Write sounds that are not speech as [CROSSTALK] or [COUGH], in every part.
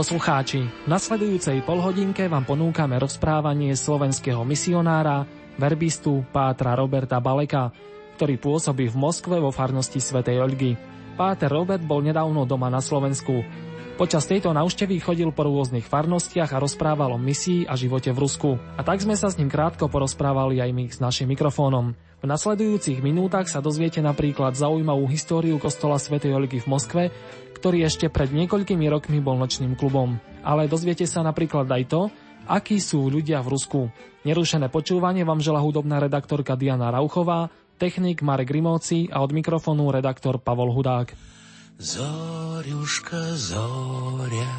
Poslucháči, v nasledujúcej polhodinke vám ponúkame rozprávanie slovenského misionára, verbistu Pátra Roberta Baleka, ktorý pôsobí v Moskve vo farnosti Svetej Olgy. Páter Robert bol nedávno doma na Slovensku. Počas tejto návštevy chodil po rôznych farnostiach a rozprával o misii a živote v Rusku. A tak sme sa s ním krátko porozprávali aj my s našim mikrofónom. V nasledujúcich minútach sa dozviete napríklad zaujímavú históriu kostola Svetej Olgy v Moskve, ktorý ešte pred niekoľkými rokmi bol nočným klubom. Ale dozviete sa napríklad aj to, akí sú ľudia v Rusku. Nerušené počúvanie vám žela hudobná redaktorka Diana Rauchová, technik Marek Grimovci a od mikrofónu redaktor Pavol Hudák. Зорюшка, зоря,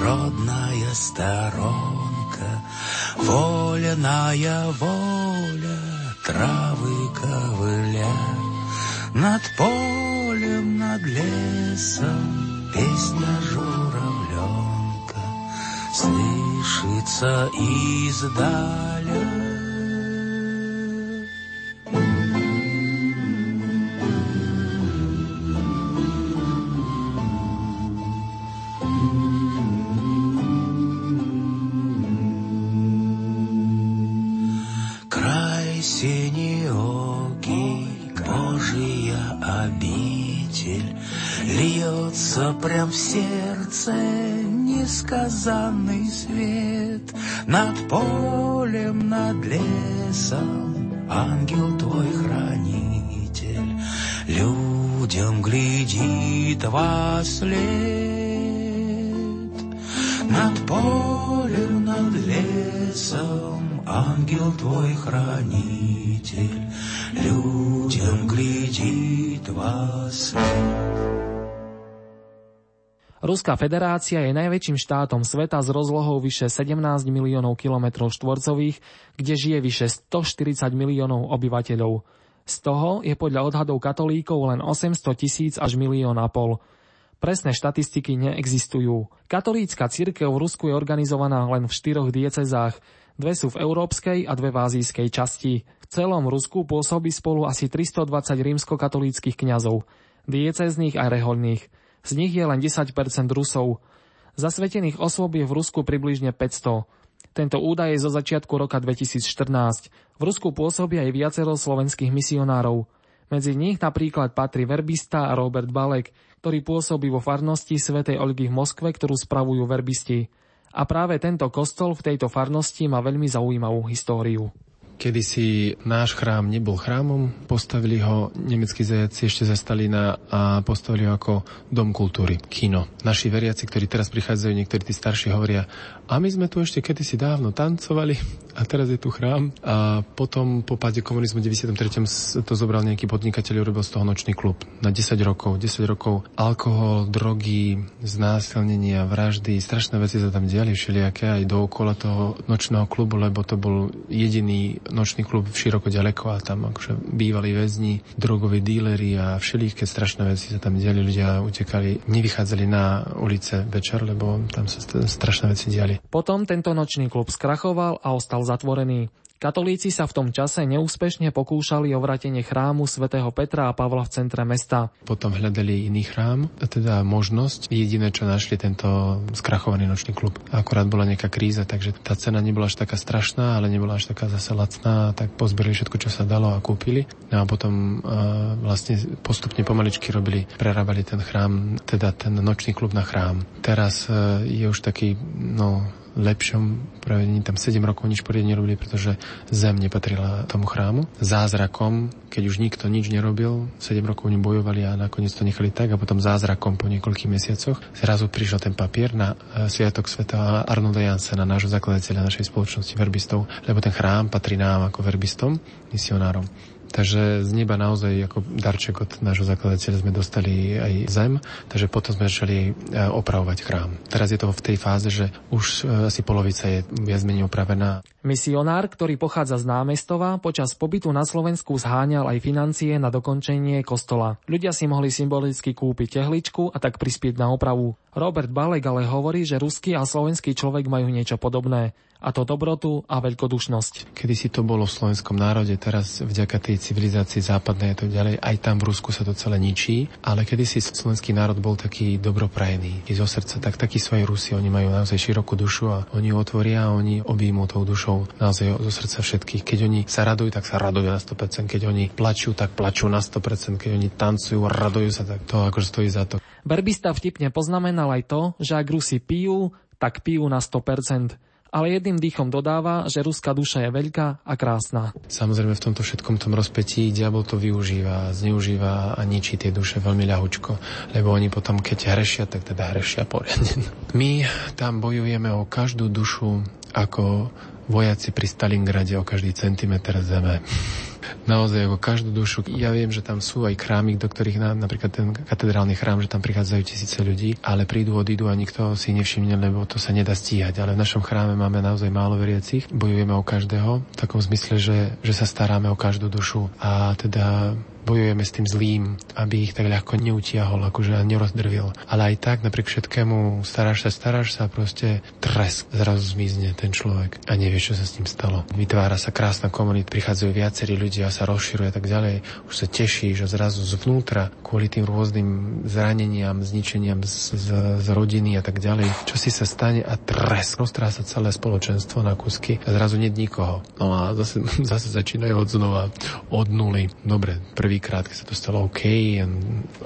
родная сторонка, Вольная воля, травы ковыля, Над полем, над лесом песня журавленка Слышится издаля. Несказанный свет Над полем, над лесом. Ангел твой хранитель Людям глядит во след. Над полем, над лесом ангел твой хранитель Людям глядит во след Ruská federácia je najväčším štátom sveta s rozlohou vyše 17 miliónov kilometrov štvorcových, kde žije vyše 140 miliónov obyvateľov. Z toho je podľa odhadov katolíkov len 800 tisíc až milión a pol. Presné štatistiky neexistujú. Katolícka církev v Rusku je organizovaná len v štyroch diecezách. Dve sú v európskej a dve v azijskej časti. V celom Rusku pôsobí spolu asi 320 rímskokatolíckých kňazov, diecezných a reholných. Z nich je len 10% Rusov. Zasvetených osôb je v Rusku približne 500. Tento údaj je zo začiatku roka 2014. V Rusku pôsobí aj viacero slovenských misionárov. Medzi nich napríklad patrí verbista Robert Balek, ktorý pôsobí vo farnosti Svetej Olgy v Moskve, ktorú spravujú verbisti. A práve tento kostol v tejto farnosti má veľmi zaujímavú históriu. Kedy si náš chrám nebol chrámom, postavili ho nemeckí zajaci ešte za Stalina a postavili ho ako dom kultúry, kino. Naši veriaci, ktorí teraz prichádzajú, niektorí tí starší hovoria, a my sme tu ešte kedysi dávno tancovali a teraz je tu chrám. A potom po páde komunizmu v 93. to zobral nejaký podnikateľ, urobil z toho nočný klub na 10 rokov. 10 rokov alkohol, drogy, znásilnenia, vraždy, strašné veci sa tam diali všelijaké aj dookola toho nočného klubu, lebo to bol jediný nočný klub v široko ďaleko a tam akože bývali väzni, drogoví díleri a všelijaké strašné veci sa tam diali. Ľudia utekali, nevychádzali na ulice večer, lebo tam sa strašné veci diali. Potom tento nočný klub skrachoval a ostal zatvorený. Katolíci sa v tom čase neúspešne pokúšali o vratenie chrámu svätého Petra a Pavla v centre mesta. Potom hľadali iný chrám, teda možnosť. Jediné, čo našli, tento skrachovaný nočný klub. Akorát bola nejaká kríza, takže tá cena nebola až taká strašná, ale nebola až taká zase lacná, tak pozbierali všetko, čo sa dalo a kúpili. No a potom uh, vlastne postupne pomaličky robili, prerábali ten chrám, teda ten nočný klub na chrám. Teraz uh, je už taký, no, lepšom pravení. Tam 7 rokov nič poriadne nerobili, pretože zem nepatrila tomu chrámu. Zázrakom, keď už nikto nič nerobil, 7 rokov oni bojovali a nakoniec to nechali tak a potom zázrakom po niekoľkých mesiacoch zrazu prišiel ten papier na e, Sviatok sveta Arnolda Jansena, nášho zakladateľa našej spoločnosti verbistov, lebo ten chrám patrí nám ako verbistom, misionárom. Takže z neba naozaj ako darček od nášho zakladateľa sme dostali aj zem, takže potom sme začali e, opravovať chrám. Teraz je to v tej fáze, že už e, asi polovica je viac menej opravená. Misionár, ktorý pochádza z námestova, počas pobytu na Slovensku zháňal aj financie na dokončenie kostola. Ľudia si mohli symbolicky kúpiť tehličku a tak prispieť na opravu. Robert Balek ale hovorí, že ruský a slovenský človek majú niečo podobné a to dobrotu a veľkodušnosť. Kedy si to bolo v slovenskom národe, teraz vďaka tej civilizácii západnej a tak ďalej, aj tam v Rusku sa to celé ničí, ale kedy si slovenský národ bol taký dobroprajný, zo srdca, tak takí svoji Rusi, oni majú naozaj širokú dušu a oni otvoria a oni objímu tou dušou naozaj zo srdca všetkých. Keď oni sa radujú, tak sa radujú na 100%, keď oni plačú, tak plačú na 100%, keď oni tancujú, radujú sa, tak to akože stojí za to. Berbista vtipne poznamenal aj to, že ak Rusi pijú, tak pijú na 100% ale jedným dýchom dodáva, že ruská duša je veľká a krásna. Samozrejme v tomto všetkom tom rozpetí diabol to využíva, zneužíva a ničí tie duše veľmi ľahučko, lebo oni potom, keď hrešia, tak teda hrešia poriadne. My tam bojujeme o každú dušu ako vojaci pri Stalingrade o každý centimetr zeme naozaj ako každú dušu. Ja viem, že tam sú aj chrámy, do ktorých na, napríklad ten katedrálny chrám, že tam prichádzajú tisíce ľudí, ale prídu, odídu a nikto si nevšimne, lebo to sa nedá stíhať. Ale v našom chráme máme naozaj málo veriacich, bojujeme o každého, v takom zmysle, že, že sa staráme o každú dušu a teda bojujeme s tým zlým, aby ich tak ľahko neutiahol, akože nerozdrvil. Ale aj tak, napriek všetkému, staráš sa, staráš sa, proste tresk, zrazu zmizne ten človek a nevie, čo sa s ním stalo. Vytvára sa krásna komunita, prichádzajú viacerí ľudia a sa rozširuje a tak ďalej. Už sa teší, že zrazu zvnútra, kvôli tým rôznym zraneniam, zničeniam z, z, z rodiny a tak ďalej, čo si sa stane a tresk, roztrá sa celé spoločenstvo na kusky a zrazu nie nikoho. No a zase, [LAUGHS] zase začínajú od znova, od nuly. Dobre, prvý prvýkrát, keď sa to stalo OK,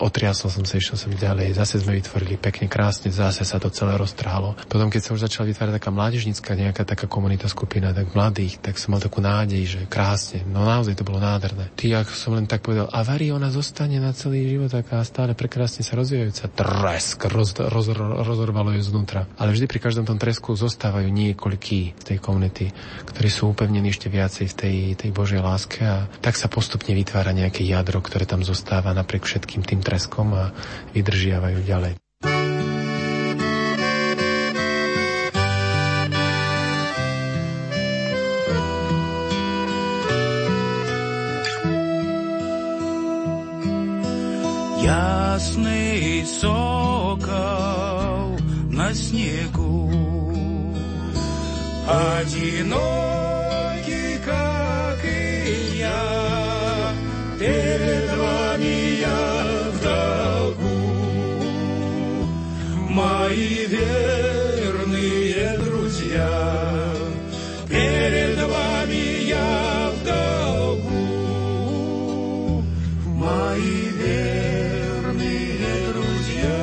otriasol som sa, išiel som ďalej, zase sme vytvorili pekne, krásne, zase sa to celé roztrhalo. Potom, keď sa už začala vytvárať taká mládežnícka nejaká taká komunita skupina, tak mladých, tak som mal takú nádej, že krásne, no naozaj to bolo nádherné. Ty, ako som len tak povedal, avarí, ona zostane na celý život taká stále prekrásne sa rozvíjajúca. Tresk, roz, roz, roz, rozorvalo ju znútra. Ale vždy pri každom tom tresku zostávajú niekoľkí z tej komunity, ktorí sú upevnení ešte viacej v tej, tej Božej láske a tak sa postupne vytvára nejaký jadro, ktoré tam zostáva napriek všetkým tým treskom a vydržiavajú ďalej. Ясный сокол на снегу, одинок. перед вами я в долгу. Мои верные друзья, перед вами я в долгу. Мои верные друзья.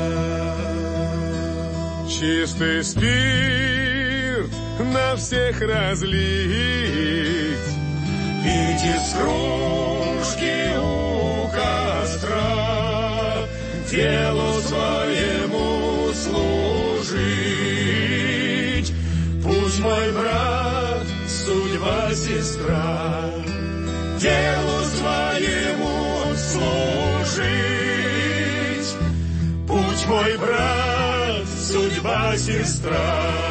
Чистый спирт на всех разлить, пить из кружки делу своему служить. Пусть мой брат, судьба сестра, делу своему служить. Путь мой брат, судьба сестра.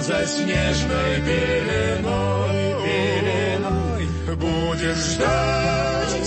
за снежной пеленой, пеленой Будешь ждать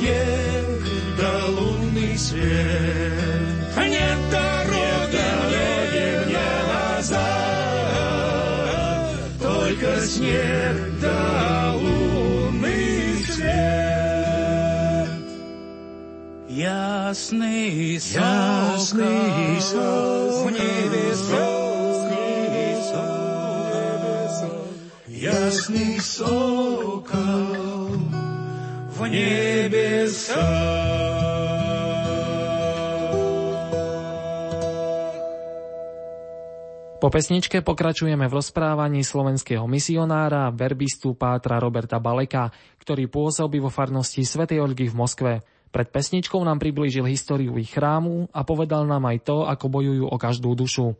снег да лунный свет. Нет дороги мне назад, только снег да лунный свет. Ясный ясный сокол в небесах, ясный сокол. Po pesničke pokračujeme v rozprávaní slovenského misionára, verbistu Pátra Roberta Baleka, ktorý pôsobí vo farnosti Svetej Olgy v Moskve. Pred pesničkou nám priblížil históriu ich chrámu a povedal nám aj to, ako bojujú o každú dušu.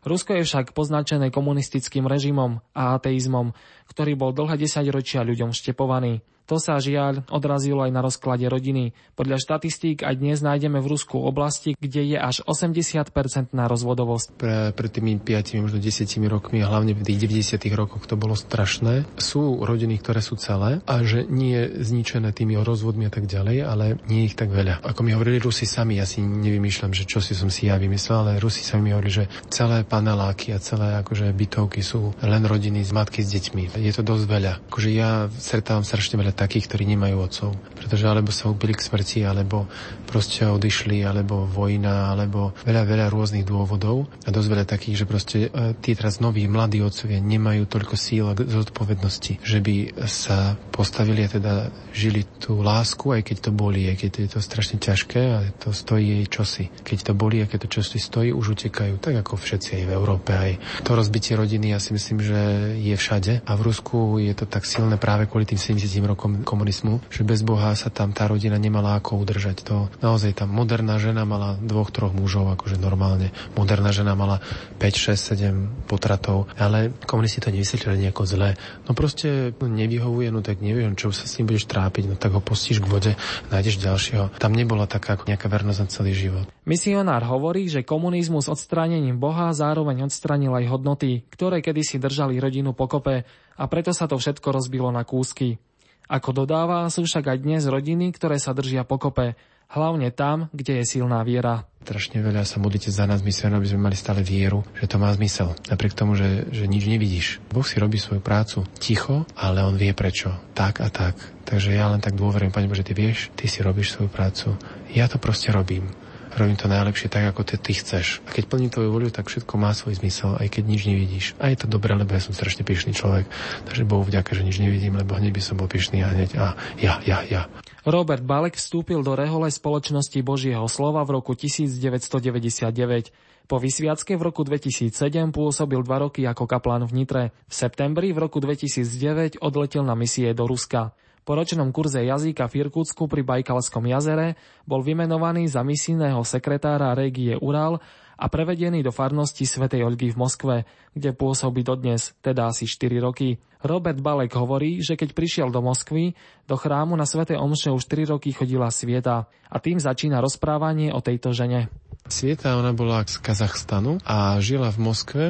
Rusko je však poznačené komunistickým režimom a ateizmom, ktorý bol dlhé desaťročia ľuďom štepovaný. To sa žiaľ odrazilo aj na rozklade rodiny. Podľa štatistík aj dnes nájdeme v Rusku oblasti, kde je až 80% na rozvodovosť. Pre, pred tými 5, možno 10 rokmi hlavne v tých 90 rokoch to bolo strašné. Sú rodiny, ktoré sú celé a že nie zničené tými rozvodmi a tak ďalej, ale nie ich tak veľa. Ako mi hovorili Rusi sami, ja si nevymýšľam, že čo si som si ja vymyslel, ale Rusi sami mi hovorili, že celé paneláky a celé akože bytovky sú len rodiny z matky s deťmi. Je to dosť veľa. Akože ja stretávam strašne veľa takých, ktorí nemajú otcov. Pretože alebo sa ubili k smrti, alebo proste odišli, alebo vojna, alebo veľa, veľa rôznych dôvodov. A dosť veľa takých, že proste e, tí teraz noví, mladí otcovia nemajú toľko síl a zodpovednosti, že by sa postavili a teda žili tú lásku, aj keď to boli, aj keď je to strašne ťažké a to stojí jej čosi. Keď to boli a keď to čosi stojí, už utekajú, tak ako všetci aj v Európe. Aj to rozbitie rodiny, ja si myslím, že je všade. A v Rusku je to tak silné práve kvôli tým 70 rokom komunizmu, že bez Boha sa tam tá rodina nemala ako udržať. To naozaj tam moderná žena mala dvoch, troch mužov, akože normálne. Moderná žena mala 5, 6, 7 potratov, ale komunisti to nevysvetlili nejako zle. No proste no, nevyhovuje, no tak neviem, čo sa s ním budeš trápiť, no tak ho postíš k vode, nájdeš ďalšieho. Tam nebola taká ako nejaká vernosť na celý život. Misionár hovorí, že komunizmus odstránením Boha zároveň odstranil aj hodnoty, ktoré kedysi držali rodinu pokope a preto sa to všetko rozbilo na kúsky. Ako dodáva, sú však aj dnes rodiny, ktoré sa držia pokope, hlavne tam, kde je silná viera. Strašne veľa sa modlíte za nás, myslím, aby sme mali stále vieru, že to má zmysel. Napriek tomu, že, že nič nevidíš. Boh si robí svoju prácu ticho, ale on vie prečo. Tak a tak. Takže ja len tak dôverujem, Pane Bože, ty vieš, ty si robíš svoju prácu. Ja to proste robím robím to najlepšie tak, ako ty, ty chceš. A keď plním tvoju voľu, tak všetko má svoj zmysel, aj keď nič nevidíš. A je to dobré, lebo ja som strašne pyšný človek. Takže Bohu vďaka, že nič nevidím, lebo hneď by som bol pyšný a hneď a ja, ja, ja. Robert Balek vstúpil do rehole spoločnosti Božieho slova v roku 1999. Po vysviacke v roku 2007 pôsobil dva roky ako kaplán v Nitre. V septembri v roku 2009 odletel na misie do Ruska. Po ročnom kurze jazyka v Irkutsku pri Bajkalskom jazere bol vymenovaný za misijného sekretára régie Ural a prevedený do farnosti Svetej Olgy v Moskve, kde pôsobí dodnes, teda asi 4 roky. Robert Balek hovorí, že keď prišiel do Moskvy, do chrámu na Svete Omše už 3 roky chodila Svieta a tým začína rozprávanie o tejto žene. Svieta, ona bola z Kazachstanu a žila v Moskve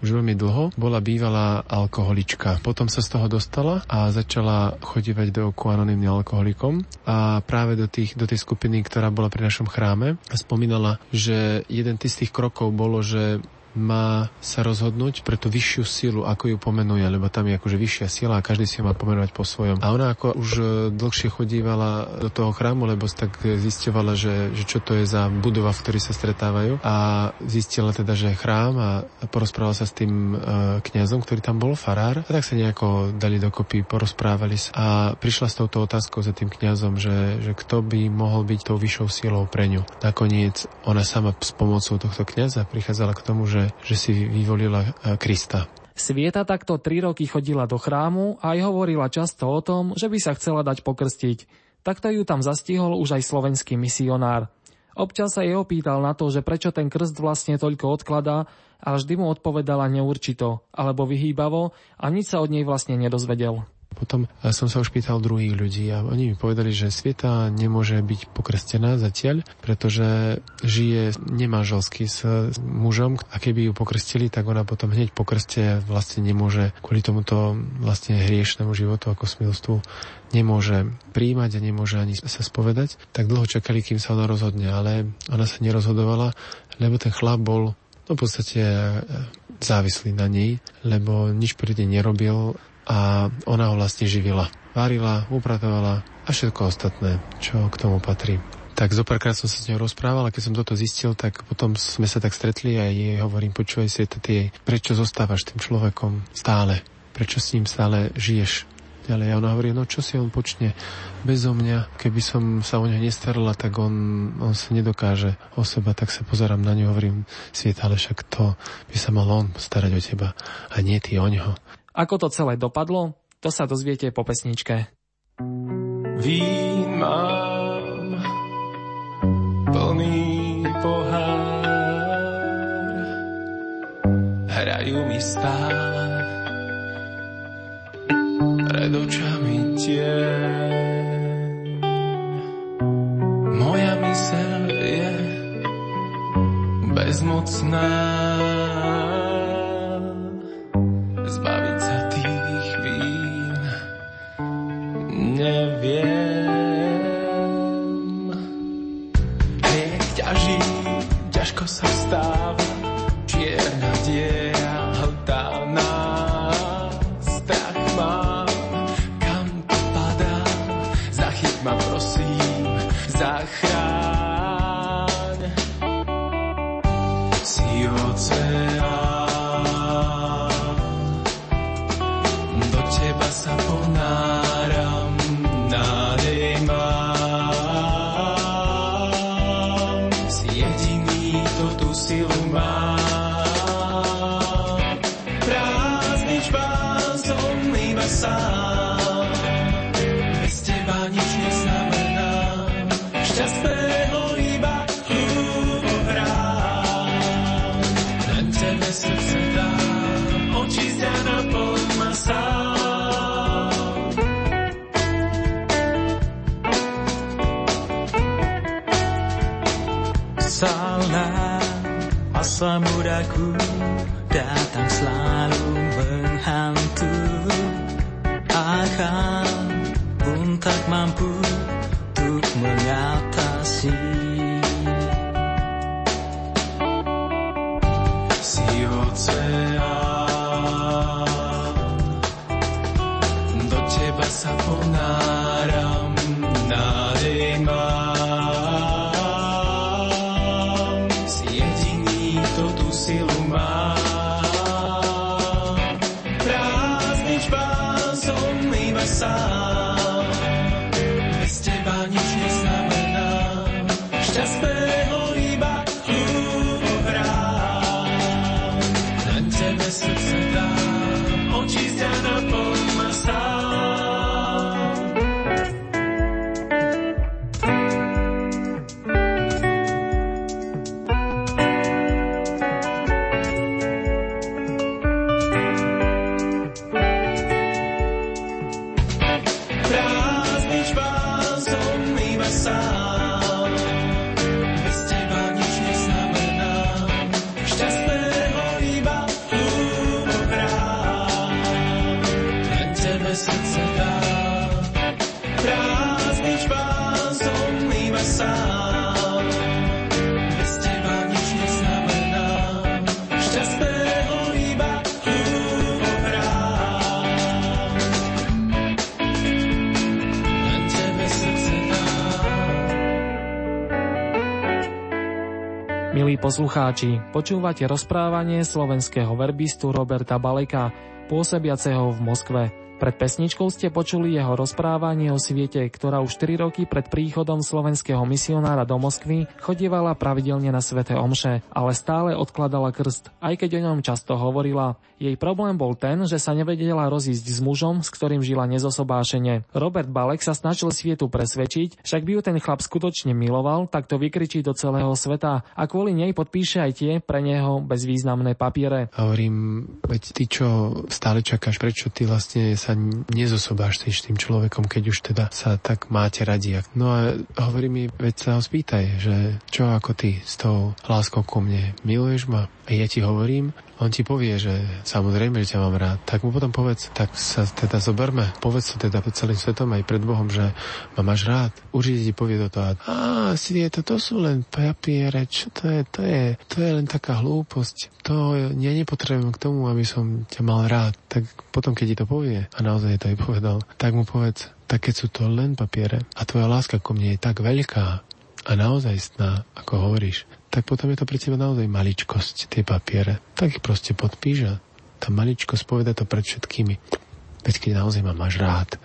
už veľmi dlho, bola bývalá alkoholička. Potom sa z toho dostala a začala chodívať do oku anonimným alkoholikom a práve do, tých, do tej skupiny, ktorá bola pri našom chráme, spomínala, že jeden z tých krokov bolo, že má sa rozhodnúť pre tú vyššiu silu, ako ju pomenuje, lebo tam je akože vyššia sila a každý si ju má pomenovať po svojom. A ona ako už e, dlhšie chodívala do toho chrámu, lebo tak zistovala, že, že čo to je za budova, v ktorej sa stretávajú a zistila teda, že chrám a porozprávala sa s tým uh, kňazom, ktorý tam bol, farár. A tak sa nejako dali dokopy, porozprávali sa a prišla s touto otázkou za tým kňazom, že, že kto by mohol byť tou vyššou silou pre ňu. Nakoniec ona sama s pomocou tohto kňaza prichádzala k tomu, že že, si vyvolila e, Krista. Svieta takto tri roky chodila do chrámu a aj hovorila často o tom, že by sa chcela dať pokrstiť. Takto ju tam zastihol už aj slovenský misionár. Občas sa jej opýtal na to, že prečo ten krst vlastne toľko odkladá a vždy mu odpovedala neurčito alebo vyhýbavo a nič sa od nej vlastne nedozvedel. Potom eh, som sa už pýtal druhých ľudí a oni mi povedali, že Sveta nemôže byť pokrstená zatiaľ, pretože žije nemanželsky s mužom a keby ju pokrstili, tak ona potom hneď po krste vlastne nemôže kvôli tomuto vlastne hriešnemu životu ako smilstvu nemôže príjmať a nemôže ani sa spovedať, tak dlho čakali, kým sa ona rozhodne, ale ona sa nerozhodovala, lebo ten chlap bol no v podstate eh, závislý na nej, lebo nič pri nej nerobil a ona ho vlastne živila. Varila, upratovala a všetko ostatné, čo k tomu patrí. Tak zopárkrát som sa s ňou rozprával a keď som toto zistil, tak potom sme sa tak stretli a jej hovorím, počúvaj si, ty, prečo zostávaš tým človekom stále? Prečo s ním stále žiješ? ďalej. A ona hovorí, no čo si on počne bezo mňa, keby som sa o neho nestarala, tak on, on sa nedokáže o seba, tak sa pozerám na ňu, hovorím, sviet, ale však to by sa mal on starať o teba a nie ty o ňoho. Ako to celé dopadlo, to sa dozviete po pesničke. Vín mám plný pohár, hrajú mi stále pred očami tieň. Moja mysel je bezmocná. Ťažko sa stáva, čierna diera hltá nás. Strach mám, kam to padá, zachyť ma prosím, zachráň. Tak poslucháči, počúvate rozprávanie slovenského verbistu Roberta Baleka, pôsobiaceho v Moskve. Pred pesničkou ste počuli jeho rozprávanie o sviete, ktorá už 4 roky pred príchodom slovenského misionára do Moskvy chodievala pravidelne na sveté omše, ale stále odkladala krst, aj keď o ňom často hovorila. Jej problém bol ten, že sa nevedela rozísť s mužom, s ktorým žila nezosobášene. Robert Balek sa snažil svietu presvedčiť, však by ju ten chlap skutočne miloval, tak to vykričí do celého sveta a kvôli nej podpíše aj tie pre neho bezvýznamné papiere. Hovorím, veď ty čo stále čakáš, prečo ty vlastne sa nezosobáš s tým človekom, keď už teda sa tak máte radi. No a hovorí mi, veď sa ho spýtaj, že čo ako ty s tou láskou ku mne, miluješ ma? A ja ti hovorím, on ti povie, že samozrejme, že ťa mám rád, tak mu potom povedz, tak sa teda zoberme, povedz to teda pred celým svetom aj pred Bohom, že ma máš rád. Určite ti povie to a si je to, to sú len papiere, čo to je, to je, to je len taká hlúposť. To ja nepotrebujem k tomu, aby som ťa mal rád. Tak potom, keď ti to povie, a naozaj to aj povedal, tak mu povedz, tak keď sú to len papiere a tvoja láska ku mne je tak veľká a naozaj ako hovoríš, tak potom je to pre teba naozaj maličkosť, tie papiere. Tak ich proste podpíš a tá maličkosť poveda to pred všetkými. Veď keď naozaj ma máš rád,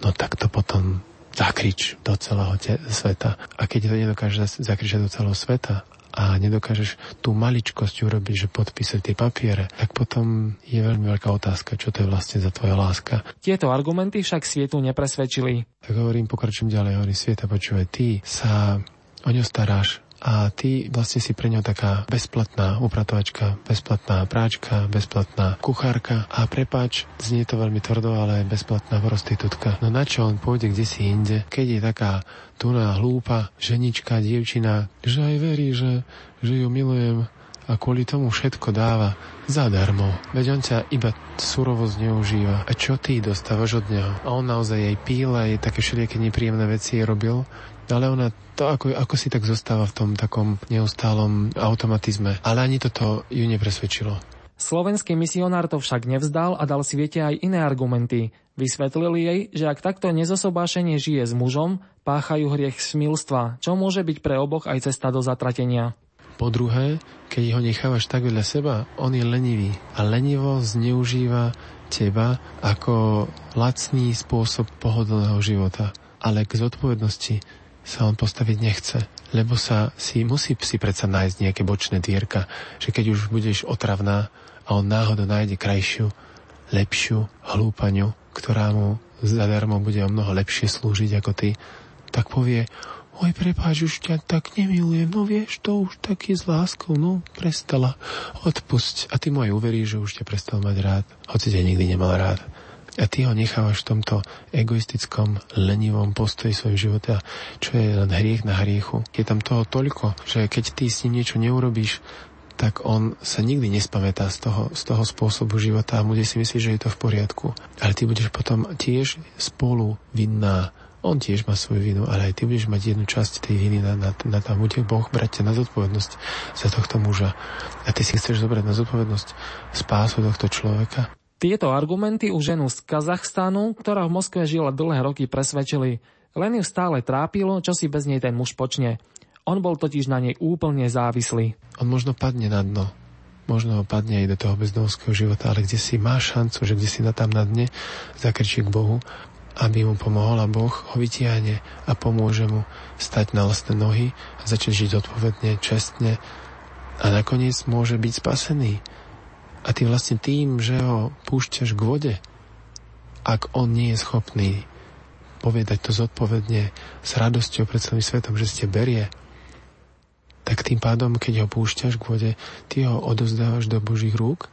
no tak to potom zakrič do celého te- sveta. A keď to nedokážeš zakričať do celého sveta a nedokážeš tú maličkosť urobiť, že podpísať tie papiere, tak potom je veľmi veľká otázka, čo to je vlastne za tvoja láska. Tieto argumenty však svietu nepresvedčili. Tak hovorím, pokračujem ďalej, hovorím, Svieta, počúvaj, ty sa o ňo staráš, a ty vlastne si pre ňo taká bezplatná upratovačka, bezplatná práčka, bezplatná kuchárka a prepáč, znie to veľmi tvrdo, ale bezplatná prostitútka. No na čo on pôjde kde si inde, keď je taká tuná hlúpa ženička, dievčina, že aj verí, že, že ju milujem a kvôli tomu všetko dáva zadarmo. Veď on ťa iba surovo zneužíva. A čo ty dostávaš od neho? A on naozaj aj píl, aj také všelijaké nepríjemné veci robil ale ona to ako, ako si tak zostáva v tom takom neustálom automatizme. Ale ani toto ju nepresvedčilo. Slovenský misionár to však nevzdal a dal sviete aj iné argumenty. Vysvetlil jej, že ak takto nezosobášenie žije s mužom, páchajú hriech smilstva, čo môže byť pre oboch aj cesta do zatratenia. Po druhé, keď ho nechávaš tak vedľa seba, on je lenivý a lenivo zneužíva teba ako lacný spôsob pohodlného života. Ale k zodpovednosti sa on postaviť nechce, lebo sa si musí si predsa nájsť nejaké bočné dvierka, že keď už budeš otravná a on náhodou nájde krajšiu, lepšiu hlúpaňu, ktorá mu zadarmo bude o mnoho lepšie slúžiť ako ty, tak povie, oj prepáč, už ťa tak nemilujem, no vieš, to už taký s láskou, no prestala, odpusť. A ty mu aj uveríš, že už ťa prestal mať rád, hoci ťa nikdy nemal rád. A ty ho nechávaš v tomto egoistickom, lenivom postoji svojho života, čo je len hriech na hriechu. Je tam toho toľko, že keď ty s ním niečo neurobíš, tak on sa nikdy nespamätá z toho, z toho spôsobu života a bude si myslieť, že je to v poriadku. Ale ty budeš potom tiež spolu vinná. On tiež má svoju vinu, ale aj ty budeš mať jednu časť tej viny na, na, na tam bude Boh brať na zodpovednosť za tohto muža. A ty si chceš zobrať na zodpovednosť spásu tohto človeka. Tieto argumenty u ženu z Kazachstanu, ktorá v Moskve žila dlhé roky, presvedčili. Len ju stále trápilo, čo si bez nej ten muž počne. On bol totiž na nej úplne závislý. On možno padne na dno. Možno padne aj do toho bezdomovského života, ale kde si má šancu, že kde si na tam na dne, zakričí k Bohu, aby mu pomohol a Boh ho vytiahne a pomôže mu stať na vlastné nohy a začať žiť odpovedne, čestne a nakoniec môže byť spasený. A ty vlastne tým, že ho púšťaš k vode, ak on nie je schopný povedať to zodpovedne s radosťou pred celým svetom, že ste berie, tak tým pádom, keď ho púšťaš k vode, ty ho odozdávaš do Božích rúk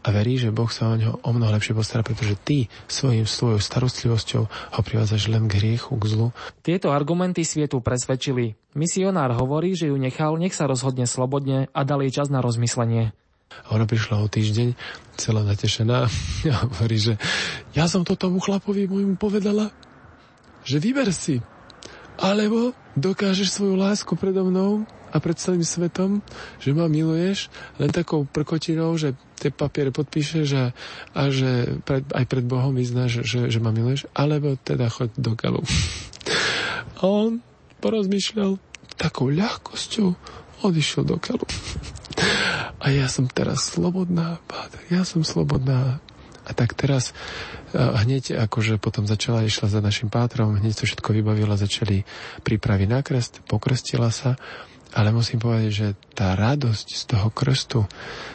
a verí, že Boh sa o neho o mnoho lepšie postará, pretože ty svojim svojou starostlivosťou ho privádzaš len k hriechu, k zlu. Tieto argumenty svietu presvedčili. Misionár hovorí, že ju nechal, nech sa rozhodne slobodne a dal jej čas na rozmyslenie. A ona prišla o týždeň, celá natešená [LAUGHS] a hovorí, že ja som to tomu chlapovi môjmu povedala, že vyber si, alebo dokážeš svoju lásku predo mnou a pred celým svetom, že ma miluješ len takou prkotinou, že tie papiere podpíšeš a, a že pred, aj pred Bohom vyznáš, že, že ma miluješ, alebo teda choď do kalu. [LAUGHS] A on porozmýšľal takou ľahkosťou, odišiel do kalu. [LAUGHS] A ja som teraz slobodná, ja som slobodná. A tak teraz hneď akože potom začala, išla za našim pátrom, hneď to všetko vybavila, začali prípravy na krst, pokrstila sa ale musím povedať, že tá radosť z toho krstu,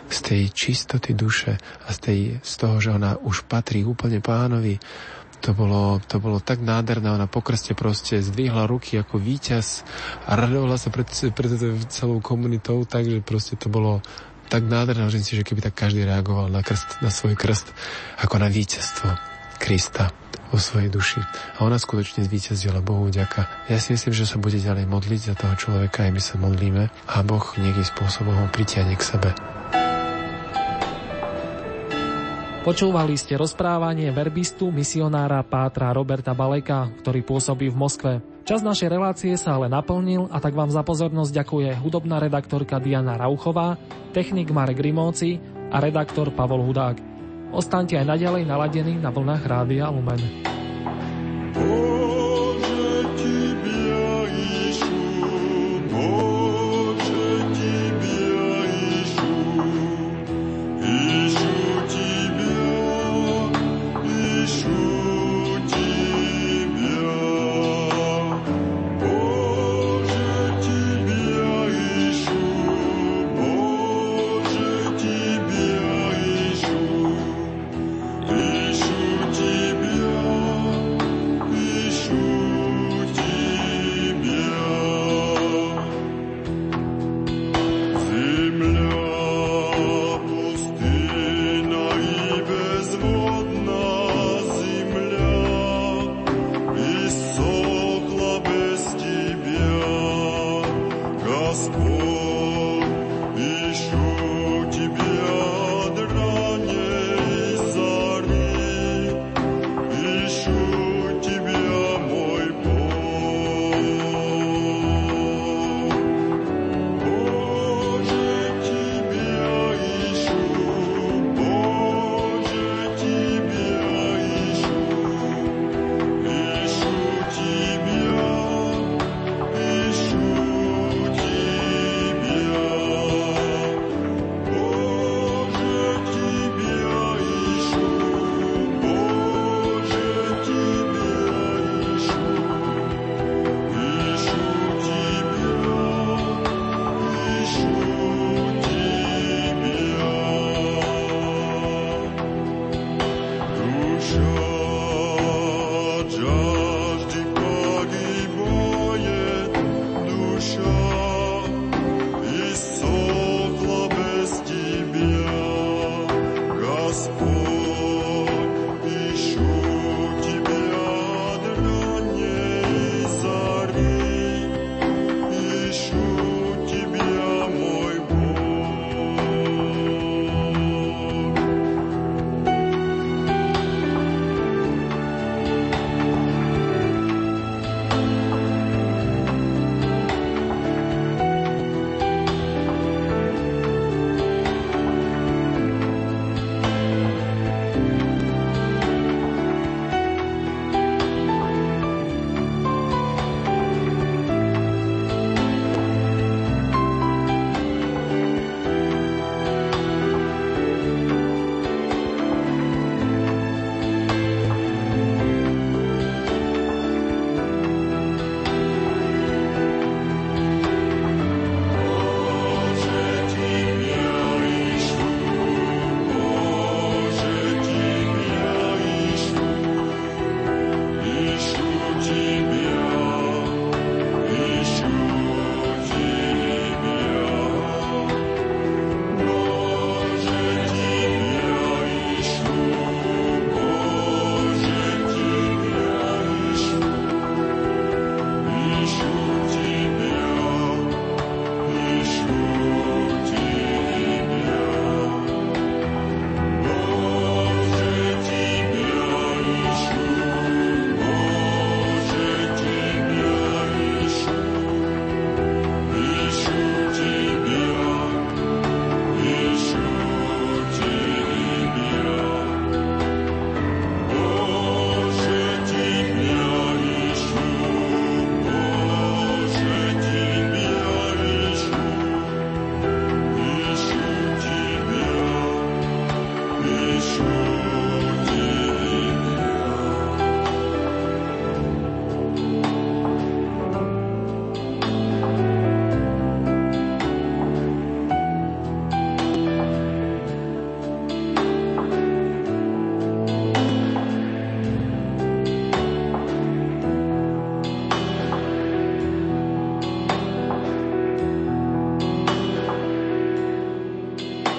z tej čistoty duše a z, tej, z toho, že ona už patrí úplne pánovi, to bolo, to bolo tak nádherné, ona po krste proste zdvihla ruky ako víťaz a radovala sa pred, pred celou komunitou, takže proste to bolo tak nádherné, že si, že keby tak každý reagoval na, krst, na svoj krst ako na víťazstvo Krista vo svojej duši. A ona skutočne zvíťazila Bohu ďaka. Ja si myslím, že sa bude ďalej modliť za toho človeka, aj my sa modlíme a Boh nejakým spôsobom ho pritiahne k sebe. Počúvali ste rozprávanie verbistu, misionára Pátra Roberta Baleka, ktorý pôsobí v Moskve. Čas našej relácie sa ale naplnil a tak vám za pozornosť ďakuje hudobná redaktorka Diana Rauchová, technik Marek Rimóci a redaktor Pavol Hudák. Ostaňte aj naďalej naladení na vlnách Rádia Lumen.